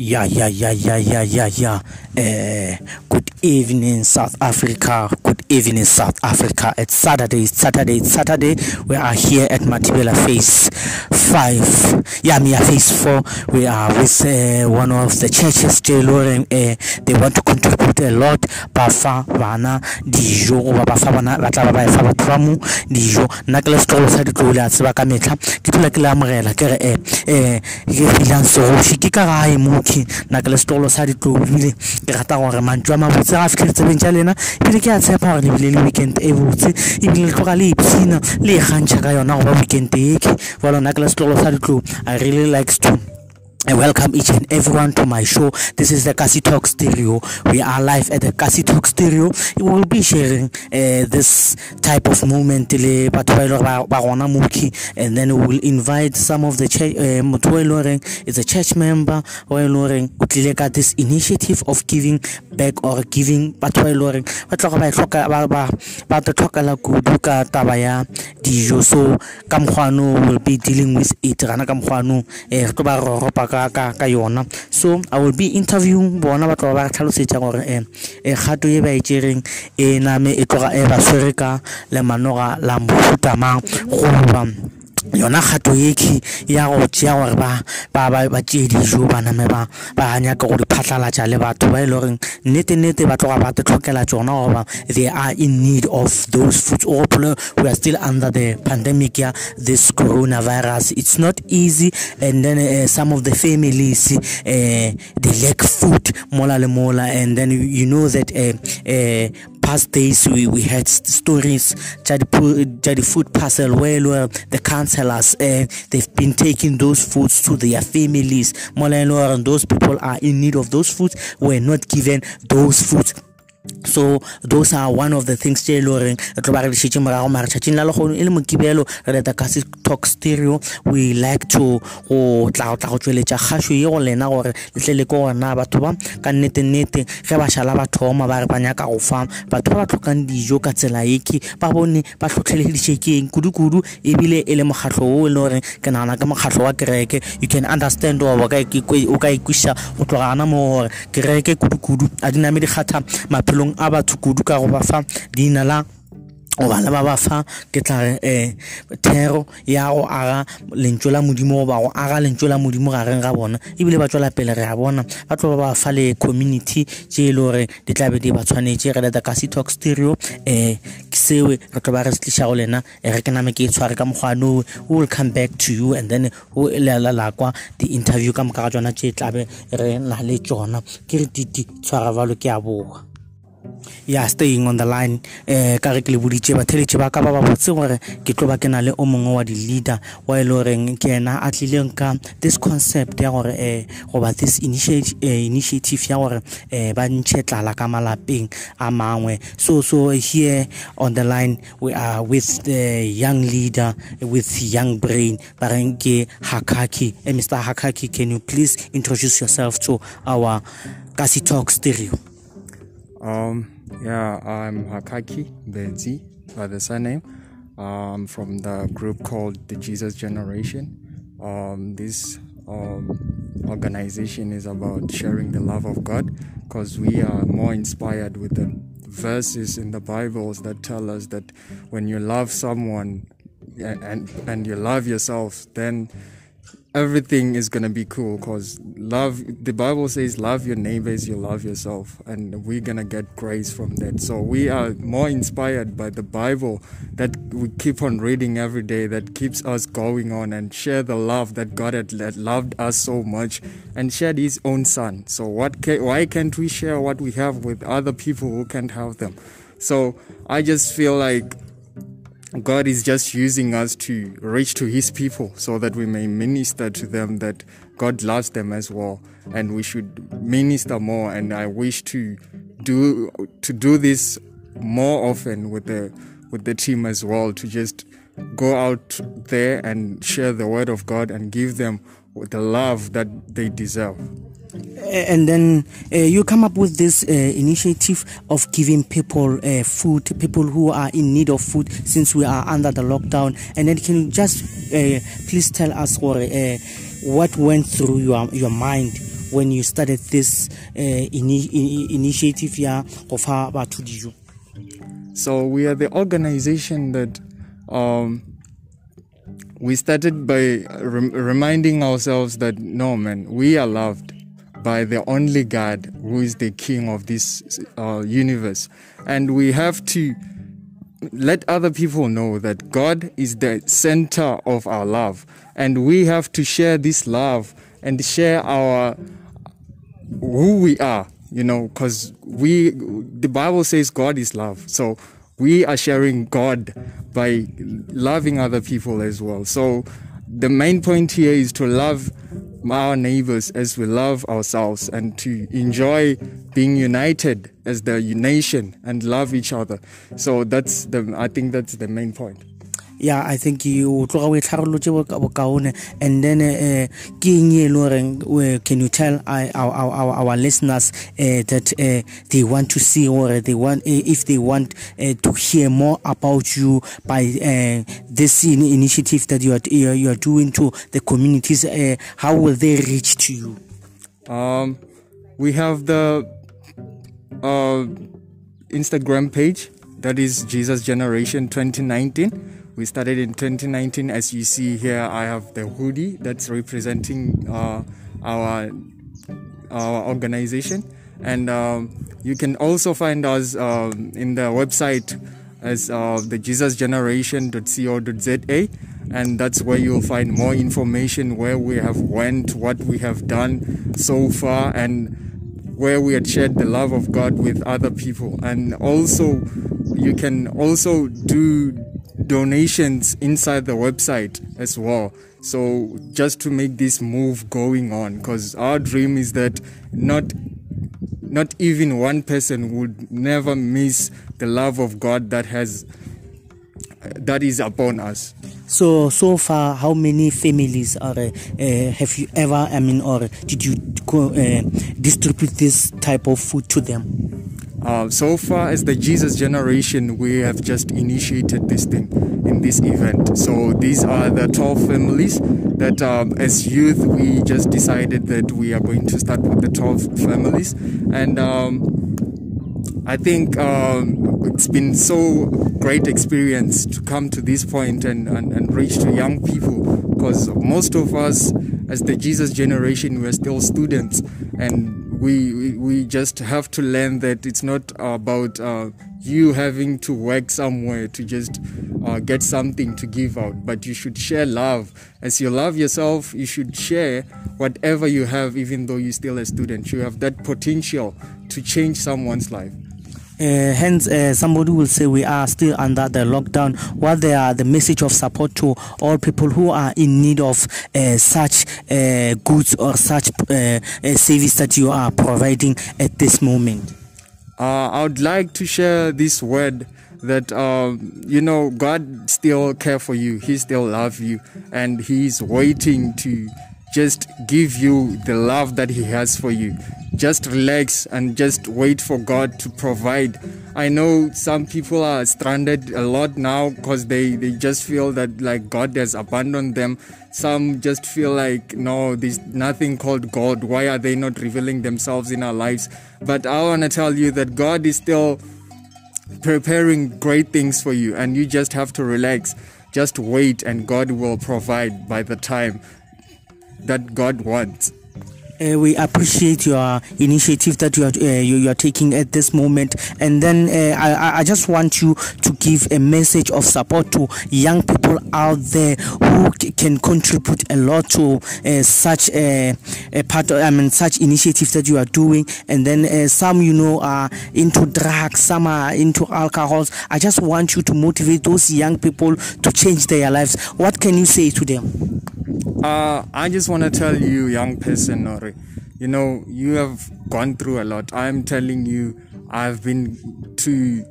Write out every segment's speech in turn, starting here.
Yeah, yeah, yeah, yeah, yeah, yeah, yeah. Uh, good evening, South Africa. evening South Africa. It's Saturday, it's Saturday, it's Saturday. We are here at Matibela Phase 5, Yamia Phase uh, four We are with uh, one of the churches, J-Loren. Uh, they want to contribute a lot. Bafa, bana Dijo, oh, Bafa, Vana, batho ba mo Dijo. nna ke le setlogolo sa ditloile a tseba ka metlha ke tlula ke le amorela ke re uum Nakala Stolo, ke ka Seba Kametla. Kitula ke le Kere, sa eh, Bilan ke rata gore Nakala Stolo, Sadi a Kirata, Raman, Drama, Butsa, Africa, Seven Chalena. Piriki, Sepa, ni vile li weekend e botse ebile le tloga le ipsina le e kgantšha ka yona goba weekend eke valona ke la setlogo sa ditlo i really likes to I welcome each and everyone to my show. This is the Kasi Talk Stereo. We are live at the Kasi Talk Stereo. We will be sharing uh, this type of le moki and then we will invite some of the church uh, is a church member this initiative of giving back or giving batho ba e e dijo so ka will be dealing with it ka ka yona. So i will be interviewing bona ba tloga ba tlhalosetsa gore um e kgato e ba e tsereng e name e tloga e ba swere ka lemanoga la mofuta mang goba yona kgato ya go tšea gore ba tšee dijo ba name ba nyaka go di le batho ba e goreng nnete nnete ba tloga ba tlhokela tšona goba they are in need of those foods. O gopole we are still under the pandemic ya this coronavirus. It's not easy. And then uh, some of the families uh, they lack food mola le mola. And then you, you know that uh, uh, past days we, we had stories that the food parcel where, where the counselors uh, they've been taking those foods to their families. More and those people are in need of those foods. Were not given those foods so those are one of the things tse e le goreng re tlo ba re dišitše morago mare tšhatšing la legono e le mokibelo re leta kasi talk stereo. We like to go tla go tla go tsweletša kgašo ye go lena gore letle le ke gona. Batho ba ka nnete nnete ge ba šala ba thoma ba re ba nyaka go fa. Batho ba ba tlhokang dijo ka tsela eke ba bone ba tlhotlheleditše eng. Kudu-kudu ebile e le mokgatlho o e le goreng ke nagana ke mokgatlho wa kereke. You can understand gore o ka ikweša go tloga gana mo gore kereke kudu-kudu a di name maphelo maphelong a batho kudu ka go ba fa leina la goba le ba ba fa ke tlare um thero ya go aga lentso la modimo goba go aga lentso la modimo gareng ga bona. Ebile ba tswela pele re a bona. Ba tlo ba ba fa le community tše e le gore di tlabe di ba tshwanetse. Re leta ka setalk stereo um seo re tlo ba re se tliša go lena. Re ke name ke e tshware ka mokgwanowe we will come back to you and then o lelalakwa di-interview ka moka ga tsona tse tlabe re na le tsona. Ke re titi tshwara balo ke a boa ya staying on the line. Eh ka re ke le boditse batheletše ba ka ba ba botse gore ke tlo ba ke le o wa di-leader wa e le goreng this concept ya gore um this initiative ya gore ba ntšhe tlala ka malapeng a so so here on the line we are with the young leader with young brain. Ba reng ke hakaki. Eh, mr hakaki can you please introduce yourself to our kasi talk stereo Um, yeah, I'm Hakaki Benzi by the surname. Um, from the group called the Jesus Generation. Um, this um, organization is about sharing the love of God because we are more inspired with the verses in the Bibles that tell us that when you love someone and, and you love yourself, then everything is gonna be cool because love the bible says love your neighbors you love yourself and we're gonna get grace from that. So we are more inspired by the bible that we keep on reading every day that keeps us going on and share the love that god had loved us so much and shared his own son. So what can, why can't we share what we have with other people who can't have them? So i just feel like God is just using us to reach to His people so that we may minister to them that God loves them as well, and we should minister more. And I wish to do to do this more often with the with the team as well to just go out there and share the word of God and give them the love that they deserve and then uh, you come up with this uh, initiative of giving people uh, food, people who are in need of food since we are under the lockdown. And then can you just uh, please tell us what, uh, what went through your, your mind when you started this uh, initiative ya go fa batho dijo So we are the organization that um, we started by rem- reminding ourselves that no, man, we are loved by the only God who is the King of this uh, universe, and we have to let other people know that God is the center of our love, and we have to share this love and share our who we are you know because we the bible says god is love. So we are sharing god by loving other people as well. So the main point here is to love our neighbors as we love ourselves and to enjoy being united as the nation and love each other. So that's the i think that's the main point yeah i think you tloga o e tlharolotse boka- bokaone and then uh, ke eng e uh, can you tell our, our, our listeners uh, that uh, they want to see or they want if they want uh, to hear more about you by this in- initiative that you are, you are doing to the communities how will they reach to you Um, we have the uh, Instagram page that is Jesus Generation 2019. We started in 2019. As you see here, I have the hoodie that's representing uh, our our organization, and um, you can also find us um, in the website as uh, the jesusgeneration.co.za and that's where you'll find more information where we have went what we have done so far and where we had shared the love of god with other people and also you can also do donations inside the website as well so just to make this move going on because our dream is that not not even one person would never miss the love of God that has that is upon us. So so far, how many families are uh, uh, have you ever? I mean, or did you uh, distribute this type of food to them? Uh, so far as the Jesus generation, we have just initiated this thing in this event. So these are the 12 families that, um, as youth, we just decided that we are going to start with the 12 families, and um, I think um, it's been so great experience to come to this point and, and, and reach to young people. Because most of us as the Jesus generation we're still students. And we, we, just have to learn that it's not about uh, you having to work somewhere to just uh, get something to give out but you should share love. As you love yourself you should share whatever you have even though you're still a student. You have that potential to change someone's life Uh, hence, uh, somebody will say we are still under the lockdown. What they are the message of support to all people who are in need of uh, such goods or such service that you are providing at this moment. uh, I would like to share this word that um, you know God still care for you. He still love you, and He's waiting to just give you the love that He has for you. Just relax and just wait for God to provide. I know some people are stranded a lot now because they, they just feel that like God has abandoned them. Some just feel like no, there's nothing called God. Why are they not revealing themselves in our lives? But I want to tell you that God is still preparing great things for you and you just have to relax just wait and god will provide by the time that god wants Uh, we appreciate your initiative that you are uh, you, you are taking at this moment, and then uh, I, I- just want you to give a message of support to young people out there who c- can contribute a lot to uh, such a, a part. Of, I mean, such initiatives that you are doing, and then uh, some you know are into drugs, some are into alcohols. I just want you to motivate those young people to change their lives. What can you say to them? uh, i just want to tell you young person or you know you have gone through a lot. I'm telling you i've been to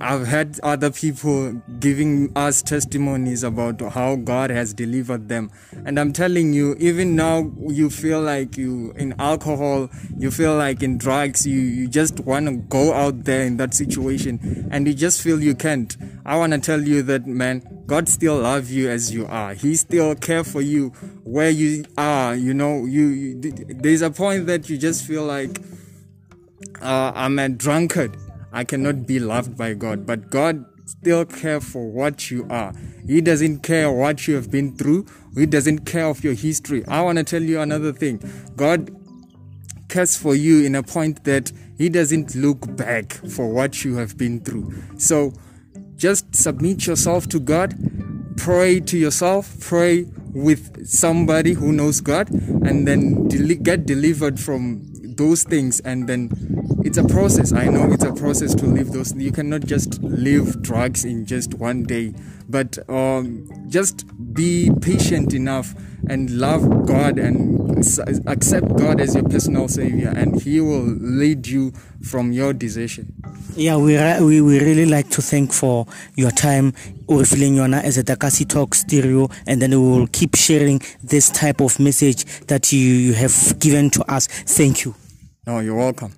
I've had other people giving us testimonies about how God has delivered them. And I'm telling you, even now, you feel like you in alcohol, you feel like in drugs, you, you just want to go out there in that situation and you just feel you can't. I want to tell you that, man, God still loves you as you are. He still care for you where you are. You know, you, you there's a point that you just feel like uh, I'm a drunkard I cannot be loved by God, but God still care for what you are. He doesn't care what you have been through. He doesn't care of your history. I want to tell you another thing. God cares for you in a point that he doesn't look back for what you have been through. So just submit yourself to God, pray to yourself, pray with somebody who knows God, and then get delivered from those things and then it's a process. I know it's a process to leave those. You cannot just leave drugs in just one day. But um, just be patient enough and love god and accept god as your personal savior and he will lead you from your decision. Yeah we, we, we really like to thank for your time feeling yona as a Takasi Talk stereo and then we will keep sharing this type of message that you, you have given to us. Thank you. No you're welcome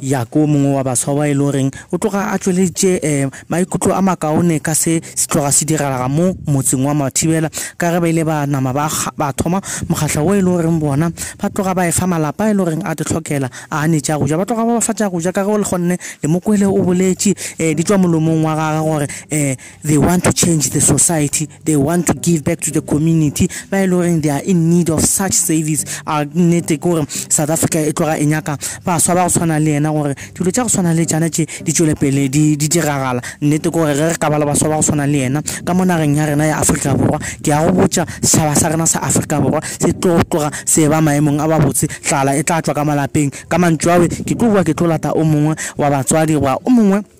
ya ko mongwe wa baswa ba e le goreng o tloga a tsweleditše um maikutlo a makaone ka se se tloga se diralaga mo motseng wa mathibela. Ka ge ba ile ba nama ba thoma mokgatlha o e le goreng bona ba tloga ba efa malapa e le goreng a ditlhokela a ane tša go ja. Ba tloga ba ba fa tša go ja ka ge o le gonne le mokwele o boletše um di tswa molomong wa gage gore um they want to change the society they want to give back to the community. Ba e le goreng they are in need of such service. A nnete ke gore south africa e tloga e nyaka baswa ba go tshwana le ena gore dilo tša go tshwana le tšana tše di tswele pele di diragala. Nnete kore ge re ka bala baswa ba go tshwana le ena ka mo nageng ya rena ya aforika borwa. Ke ya go botša setšhaba sa rena sa aforika borwa se tlo tloga se ba maemong a ba botse. Tlala e tla tswa ka malapeng ka mantšu awe ke tlo bua ke tlo lata o mongwe wa batswadi goba o mongwe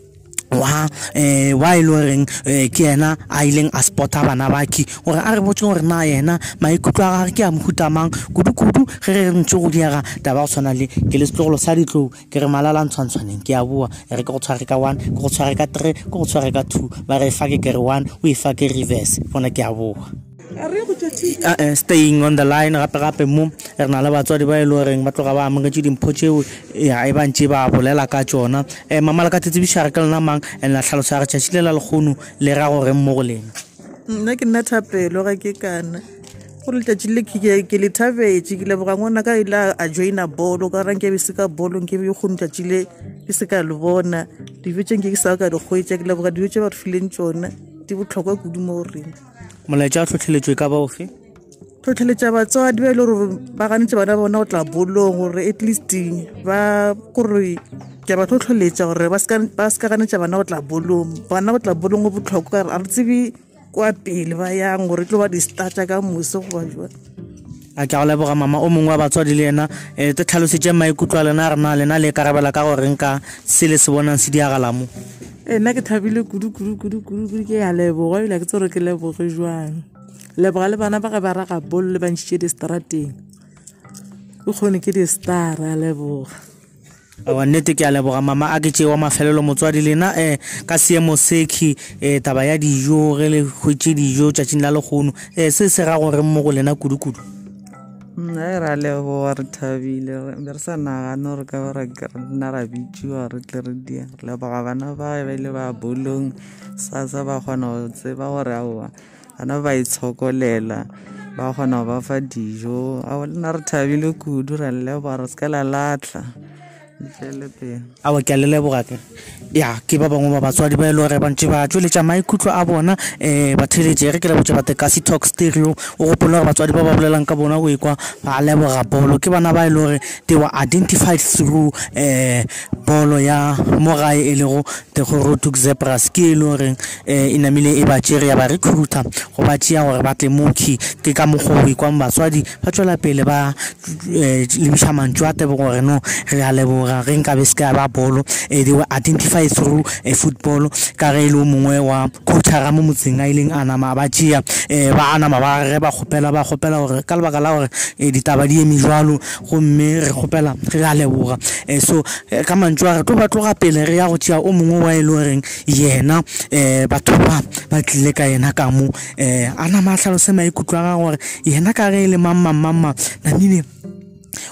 wa eh wa ile e reng eh, ke yena a ileng a spota bana baki gore a re botse gore na yena maikutlo a gare ke a mohuta mang? Kudu-kudu ge re ntse go diega taba go tshwana le ke le setlogolo sa ditlou ke re malala ntshwantshwaneng ke a bua. E re ke go tshware ka one ke go tshware ka three ke go tshware ka two. Ba re e fa ke kere one o e fa ke reverse. Bona ke a bua uh, staying on the line gape gape mo re na le batswadi ba e le goreng ba tloga ba amogetse dimpho tseo ya e bantse ba bolela ka tsona. Um mama le ka tetsebišare ke lena mang? And la tlhaloso ya re tšatši le la lekgono le ra goreng mo go lena. Nna ke nna thapelo ga ke kana. Gore letšatši le ke le thabetse ke leboga ngwana ka ile a joina bolo ka rang ke be se ka bolo nke be kgono tšatši le ke se ka le bona. Dijo tše nke ke sa ka di kgwetša ke leboga dijo tše ba re fileng tsona di botlhokwa kudu mo gorena molaetša a tlhotlheletšo e ka ba ofe? Tlhotlheletša batswadi ba e le gore ba ganetse bana bona go tla bolong gore at least ba kore ke ba tlhotlheletša gore ba seka ganetša bana go tla bolong. Bana go tla bolong go botlhokwa kare a re tsebe kwa pele ba yang gore tlo ba di-starta ka mose goba jang a ke go leboga mama o mongwe wa batswadi le ena um te tlhalosetse maikutlo a lena rena lena le karabela ka goreng ka se le se bonang se diagala mo. ee nna ke thabile kudu-kudu-kudu-kudu ke ya leboga ebile ke tse gore ke leboge jwang? Leboga le bana ba ge ba raga bolo le bantšhitše di-strateng ke kgone ke di-stara leboga. Wa nnete ke a leboga. Mama a ke tšee wa mafelelo motswadi lena um ka seemo sekhi um taba ya dijo ge le kgwetse dijo tšatšing la lekgono. Um se se ra gore mo go lena kudu-kudu nna e ra leboa re thabile be re sa nagane gore ka ba nna ra bitsiwa re tle re dia re leboga bana ba ba ile ba bolong sasa ba kgona go tseba gore aowa bana ba itshokolela ba kgona go ba fa dijo ao le nna re thabile kudu ra leboga re se ka la latlha awa ke a le leboga ya ke ba bangwe ba batswadi ba e le gore bantse ba tsweletša maikutlo a bona um batheletše re ke lebotse bate tekasi talk stereo. O gopola gore batswadi ba ba bolelang ka bona o ekwa ba leboga bolo. Ke bana ba e le gore they were identified through um bolo ya mo gae e lego the gorotuk zebras. Ke e le goreng um e namile e ba tšere ya ba recruiter go ba tšea gore ba tle moki ke ka mokgwa o ekwang batswadi ba tswela pele ba um lebiša mantso a tebe gore no re a leboga leboga ge nka be se ka ba bolo eh, they were identified through eh, football. Ka ge e le o mongwe wa coachara mo motseng a ileng a nama ba tšea um ba anama ba re ba kgopela ba kgopela gore ka lebaka la gore eh, ditaba di eme jalo gomme re kgopela re a leboga. So eh, ka mantso a re tlo ba tloga pele re ya go tšea o mongwe wa e le goreng yena um batho ba ba tlile ka yena ka mo um a nama a tlhalose maikutlo a ga gore yena ka ge e le mammamamma namile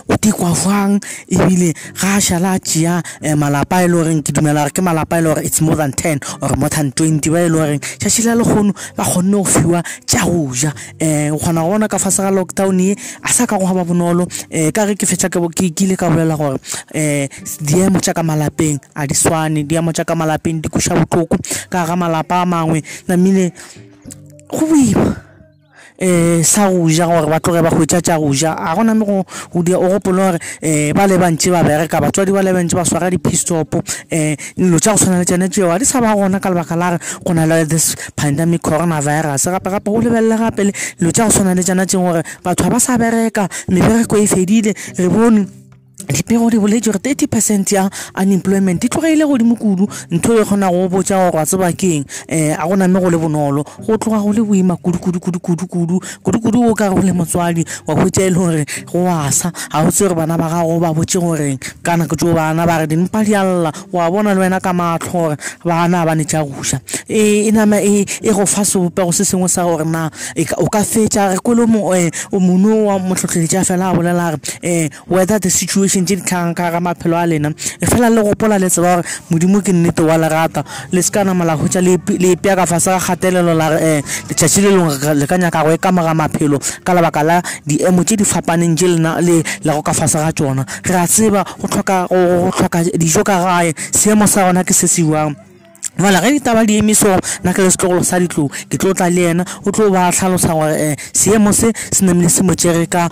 o tekwa jwang ebile ga a šala a tšea um malapa e le goreng ke dumela gore ke malapa e le gore it's more than ten or more than twenty ba e le goreng tšatši la lekgono ba kgonne go fiwa tša go ja. Um o kgona go bona ka fase ga lockdown ye a sa ka go ba bonolo. Um ka ge ke fetša ke ile ka bolela gore um diemo tša ka malapeng a di swane diemo tša ka malapeng di kuša botlhoko ka ga malapa a mangwe. Namile go boima sa go ja gore ba tloge ba hwetša tša go ja a gona me go go dia o gopole gore um ba le bantši ba bereka batswadi ba le di-pistopo um dilo tša go tshwana le sa this pandemic coronavirus. Gape gape go lebelele gape le dilo tša go tshwana le sa dipego di boletse gore thirty percent ya unemployment di tlogeile godimo kudu. Ntho e kgona go botsa gore wa tseba um a go name go le bonolo. Go tloga go le boima kudu-kudu-kudu-kudu-kudu kudu-kudu o ka re go le motswadi wa botsa e le gore go asa ga o tse gore bana ba gago ba botse goreng? Ka nako tseo bana ba re dimpa di alla wa bona le wena ka matlho gore bana ba netša goša e nama e go fa sebopego se sengwe sa gore na o ka fetša re kole um mono wa motlhotlheletša fela a bolela gore um whether the situation tše di tlhagang ka ga maphelo a lena e fela le gopola le tseba gore modimo ke nnete wa lerata. Le se ka nama la le epea ka fase ga kgatelelo la um letšatši le lengwe le ka nyaka go e kamoga maphelo ka lebaka la diemo tše di fapaneng tše le go ka fase ga tsona. Re a tseba go tlhoka dijo ka gae seemo sa gona ke se sewang fela ge ditaba di emiso nna ke le setlogolo sa ditlo ke tlo tla le ena o tlo ba tlhalosa gore um seemo se se namile se motšere ka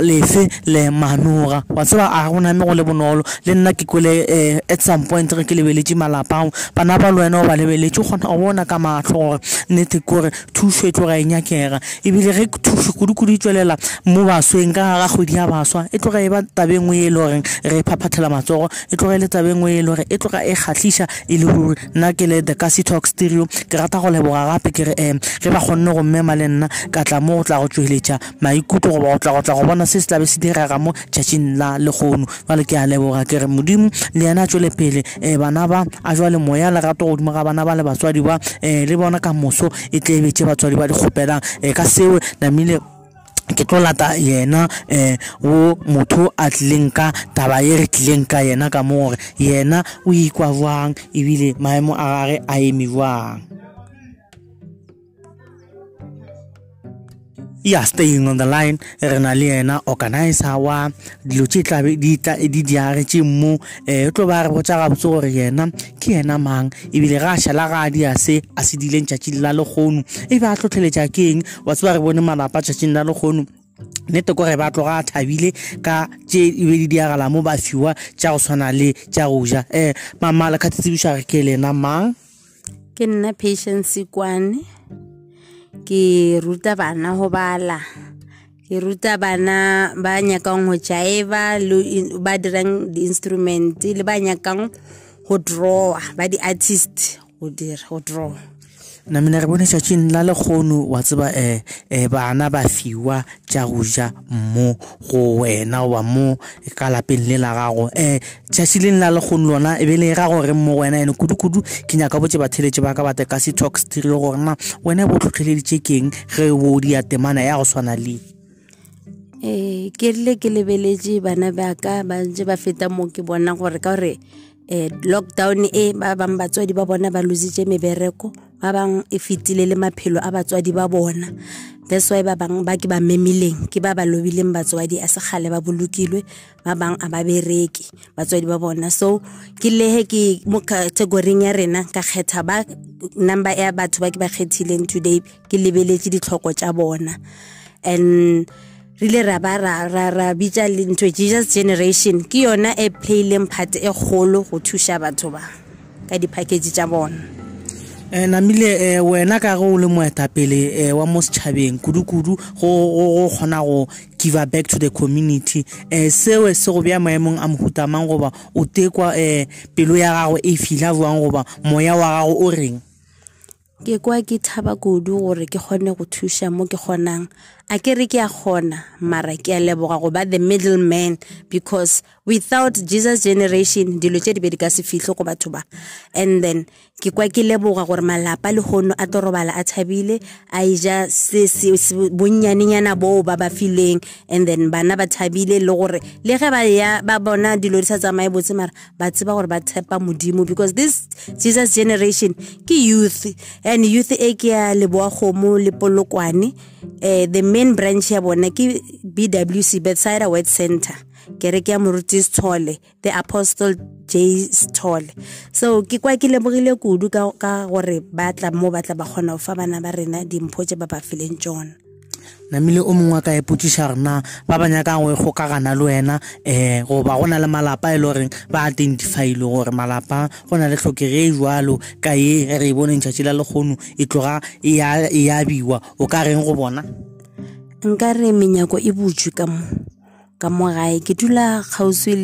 lefe le manoga. Wa tseba a go name go le bonolo. Le nna ke kwele um at some point re ke lebeletše malapao bana ba le wena o ba lebeletše o kgona go bona ka matlho gore nnete kore thuso e tloga e nyakega. Ebile ge thuso kudu-kudu e tswelela mo basweng ka ga kgwedi ya baswa e tloga e ba tabengwe e le goreng re phaphathela matsogo e tloga e le tabengwe e le gore e tloga e kgatlhiša e le ruri. Nna ke le the kasi talk stereo ke rata go leboga gape ke re um ge ba kgonne go mmema le nna ka tla mo go tla go tsweletša maikutlo goba go tla go tla go bona se se tlabe se direga mo tšatšing la lekgono jale ke a leboga ke re modimo le yena a tswele pele um bana ba a jwa le moya lerato godimo ga bana ba le batswadi ba um le bona ka moso e tlebetse batswadi ba di kgopelang um ka seo namile ke tlo lata yena um wo motho a tlileng ka taba ye re tlileng ka yena ka mo gore yena o ikwa jwang ebile maemo a gage a eme jwang ya staying on the line. Re na le yena organizer wa dilo tse tlabe di diagetše mmo um o tlo ba re botsa gabotse gore yena ke yena mang? Ebile ga a šhala ga a di a se a se dileng tšatšing la lekgono. E be a tlhotlheletša keng? Wa tseba re bone malapa tšatšing la lekgono. Nnete kore ba tloga a thabile ka tše ebe di diagala mo ba fiwa tša go tshwana le tša go ja. Um mamala ka tsebiša ke lena mang? Ke nna patience kwane ke ruta bana go bala ke ruta bana ba nyakang go jaiva ba dirang di-instrument le ba nyakang go drawa ba di-artist go dira go draw mina re bone tšatšing la lekgono wa tseba um bana ba fiwa tša go ja mmo go wena wa mo ka lapeng le la gago. Um tšatši leng la lekgono lona e be le ra gore mo wena ene kudu-kudu ke nyaka botse batheletše ba ka bate ka se talk stereo gore na wena bo tlhotlheleditše keng ge bo dia temana ya go swana le? Ee ke rile ke lebeletše bana baka ba ba feta mo ke bona gore ka gore um lockdown e ba bangwe batswadi ba bona ba lositše mebereko ba bangwe e fetile le maphelo a batswadi ba bona. That's why ba bangwe ba ke ba memileng ke ba ba lobileng batswadi a se kgale ba bolokilwe ba bangwe a ba bereke batswadi ba bona. So ke lehe ke mo categoring ya rena ka kgetha ba number ya batho ba ke ba kgethileng today ke lebeletse ditlhoko tša bona. And re ile ra ba ra bitsa le ntho jesus generation ke yona e playileng part e kgolo go thuša batho ba ka di-package tša bona namile um wena ka ge o le moetapele um wa mo setšhabeng kudu-kudu go go kgona go give back to the community. Um seo se go bea maemong a mohutamang goba o tekwa um pelo ya gago e fila boang goba moya wa gago o reng? Ke kwa ke thaba kudu gore ke kgone go thuša mo ke kgonang a ke ke a kgona mara ke a leboga go ba the middle man because without jesus generation dilo tše di be di ka se fitlhe go batho ba. And then ke kwa ke leboga gore malapa le kgono a torobala a thabile a eja bonnyanenyana boo ba ba fileng. And then bana ba thabile le gore le ge ba ya ba bona dilo di sa tsamaye botse mara ba tseba gore ba tshepa modimo because this jesus generation ke youth. And youth e ke ya Lebowakgomo le polokwane um the main branch ya bona ke bwc bedside word center. Kereke ya moruti stole the apostle j stole so ke kwa ke lebogile kudu ka gore ba tla mo ba tla ba kgona go fa bana ba rena dimpho tse ba ba fileng tsona namile o mongwe a ka ipotšiša rena ba ba nyakang go kgokagana le wena um goba go na le malapa e le goreng ba identifile gore malapa go na le tlhokege e jalo ka ye re e boneng tšatši la lekgono e tloga e abiwa o ka reng go bona? Nka re menyako e butswe ka mo ka mo gae. Ke dula kgauswi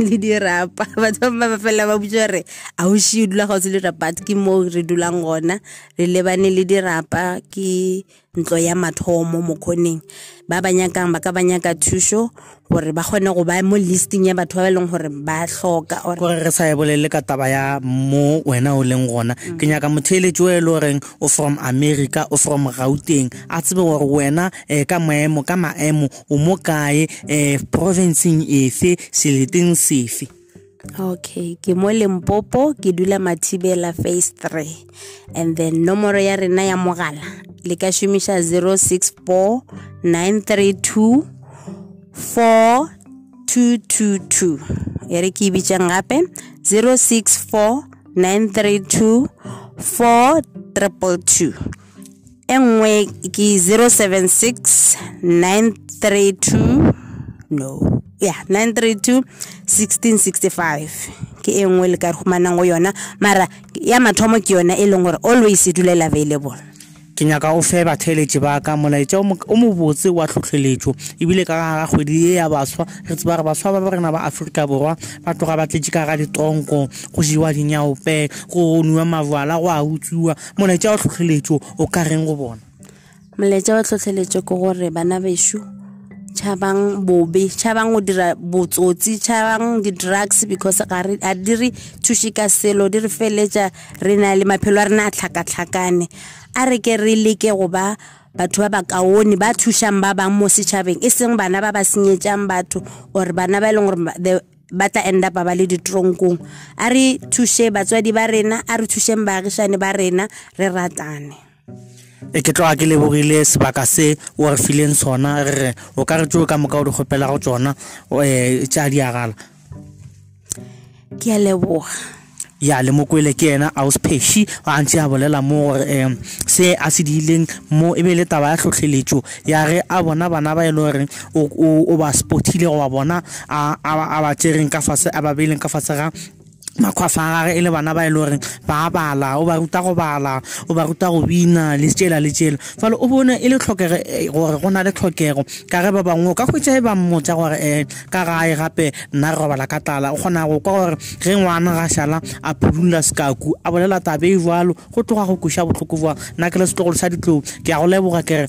le dirapa. Batho ba ba fela ba butsa gore ausi o dula kgauswi le dirapa ke mo re dulang gona. Re lebane le dirapa ke ntlo ya mathomo mo kgoneng ba ba nyakang ba ka ba nyaka thuso gore ba kgone go ba mo listing ya batho ba ba leng gore ba tlhoka gore re sa e bolele ka taba ya mo wena o leng gona. Ke nyaka motheeletši o e le goreng o from america o from gauteng. A tsebe gore wena um ka maemo ka maemo o mo kae um provinceng efe seleteng sefe okay ke mo lempopo ke dula mathibela phase three. And then nomoro ya rena ya mogala le ka šomiša 064 932 4222 e re ke e gape 064 932 4222 e nngwe ke 076 932 no yeah 932 1665 ke e nngwe le ka re humanang go yona mara ya mathomo ke yona e leng gore always e dulela available. Ke nyaka o fe batheeletši ba ka molaetša o mobotse wa tlhotlheletšo ebile ka gara kgwedi e ya baswa re tseba gore baswa ba rena ba aforika borwa ba tloga ba tletše ka ga ditronko go jewa dinyaope go nwa mavala go a utswiwa. Molaetša wa tlhotlheletšo o ka reng go bona? Molaetša wa tlhotlheletšo ke gore bana bešo tšhabang bobe tšhabang go dira botsotsi tšhabang di-drugs because ga di re thuše ka selo di re feletša re na le maphelo a rena a tlhakatlhakane. A re ke re leke go ba batho ba ba kaone ba thušang ba bangwe mo setšhabeng e seng bana ba ba senyetsang batho or bana ba e leng gore ba tla enda ba ba le ditronkong. A re thuše batswadi ba rena a re thušeng baagišane ba rena re ratane e ke tloga ke lebogile sebaka se o re fileng sona re re o ka re tseo ka moka o di kgopela go tsona um tša diagala ke a leboga. Ya le mokwele ke ena auspeci a ntse a bolela mo gore um se a se diileng mo e be le taba ya tlhotlheletso ya re a bona bana ba e le goreng o ba sportile go ba bona a ba tsereng ka fase a ba beileng ka fase ga makgwafa a gage e le bana ba e le goreng ba bala o ba ruta go bala o ba ruta go bina le tsela le tsela fale o bone e le tlhokege gore go na le tlhokego. Ka ge ba bangwe ka kgwetsa e ba mmotsa gore um ka gae gape nna re robala ka tlala. O kgona go kwa gore ge ngwana ga šala a phudulla sekaku a bolela tabe e jalo go tloga go koša botlhoko boa nna ke le setlogolo sa ditlou ke ya go leboga kere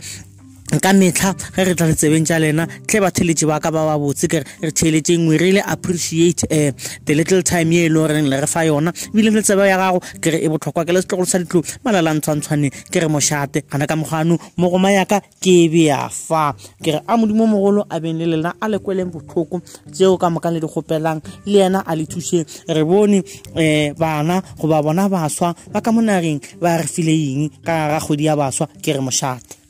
ka metlha ge re tla letsebeng tša lena tle batheletši ba ka ba ba botse kere re theletše ngwe re ile appreciate um the little time ye e le goreng le re fa yona. Ebile le tsebe ya gago ke re e botlhokwa ke le setlogolo sa ditlo malalantshwantshwane ke re mošate. Gana ka mogano mo goma yaka ke be ya fa. Ke re a modimo mogolo a beng le lena a le kweleng botlhoko tseo ka moka le di kgopelang le yena a le thušeng re bone um bana goba bona baswa ba ka mo nageng ba re file eng ka gara kgwedi ya baswa ke re mošate